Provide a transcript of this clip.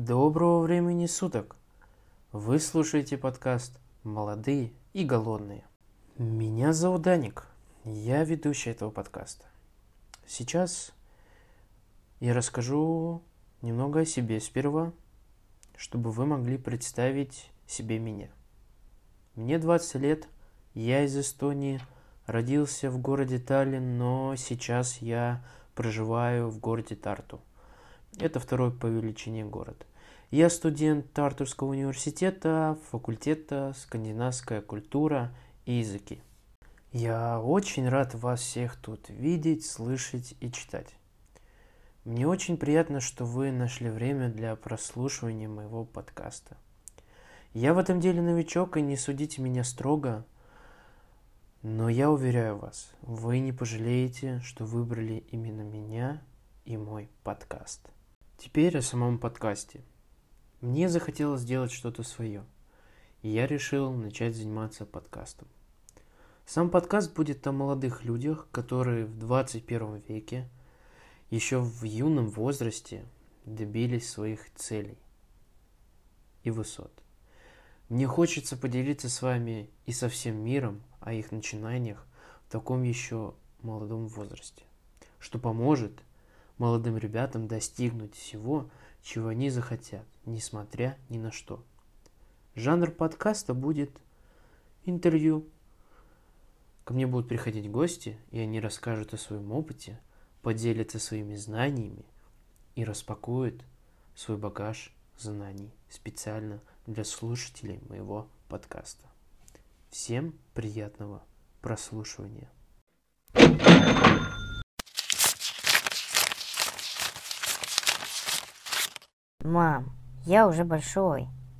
Доброго времени суток! Вы слушаете подкаст «Молодые и голодные». Меня зовут Даник, я ведущий этого подкаста. Сейчас я расскажу немного о себе сперва, чтобы вы могли представить себе меня. Мне 20 лет, я из Эстонии, родился в городе Таллин, но сейчас я проживаю в городе Тарту. Это второй по величине город. Я студент Тартурского университета, факультета «Скандинавская культура и языки». Я очень рад вас всех тут видеть, слышать и читать. Мне очень приятно, что вы нашли время для прослушивания моего подкаста. Я в этом деле новичок, и не судите меня строго, но я уверяю вас, вы не пожалеете, что выбрали именно меня и мой подкаст. Теперь о самом подкасте. Мне захотелось сделать что-то свое, и я решил начать заниматься подкастом. Сам подкаст будет о молодых людях, которые в 21 веке, еще в юном возрасте, добились своих целей и высот. Мне хочется поделиться с вами и со всем миром о их начинаниях в таком еще молодом возрасте, что поможет молодым ребятам достигнуть всего, чего они захотят, несмотря ни на что. Жанр подкаста будет интервью. Ко мне будут приходить гости, и они расскажут о своем опыте, поделятся своими знаниями и распакуют свой багаж знаний специально для слушателей моего подкаста. Всем приятного прослушивания. Мам, я уже большой.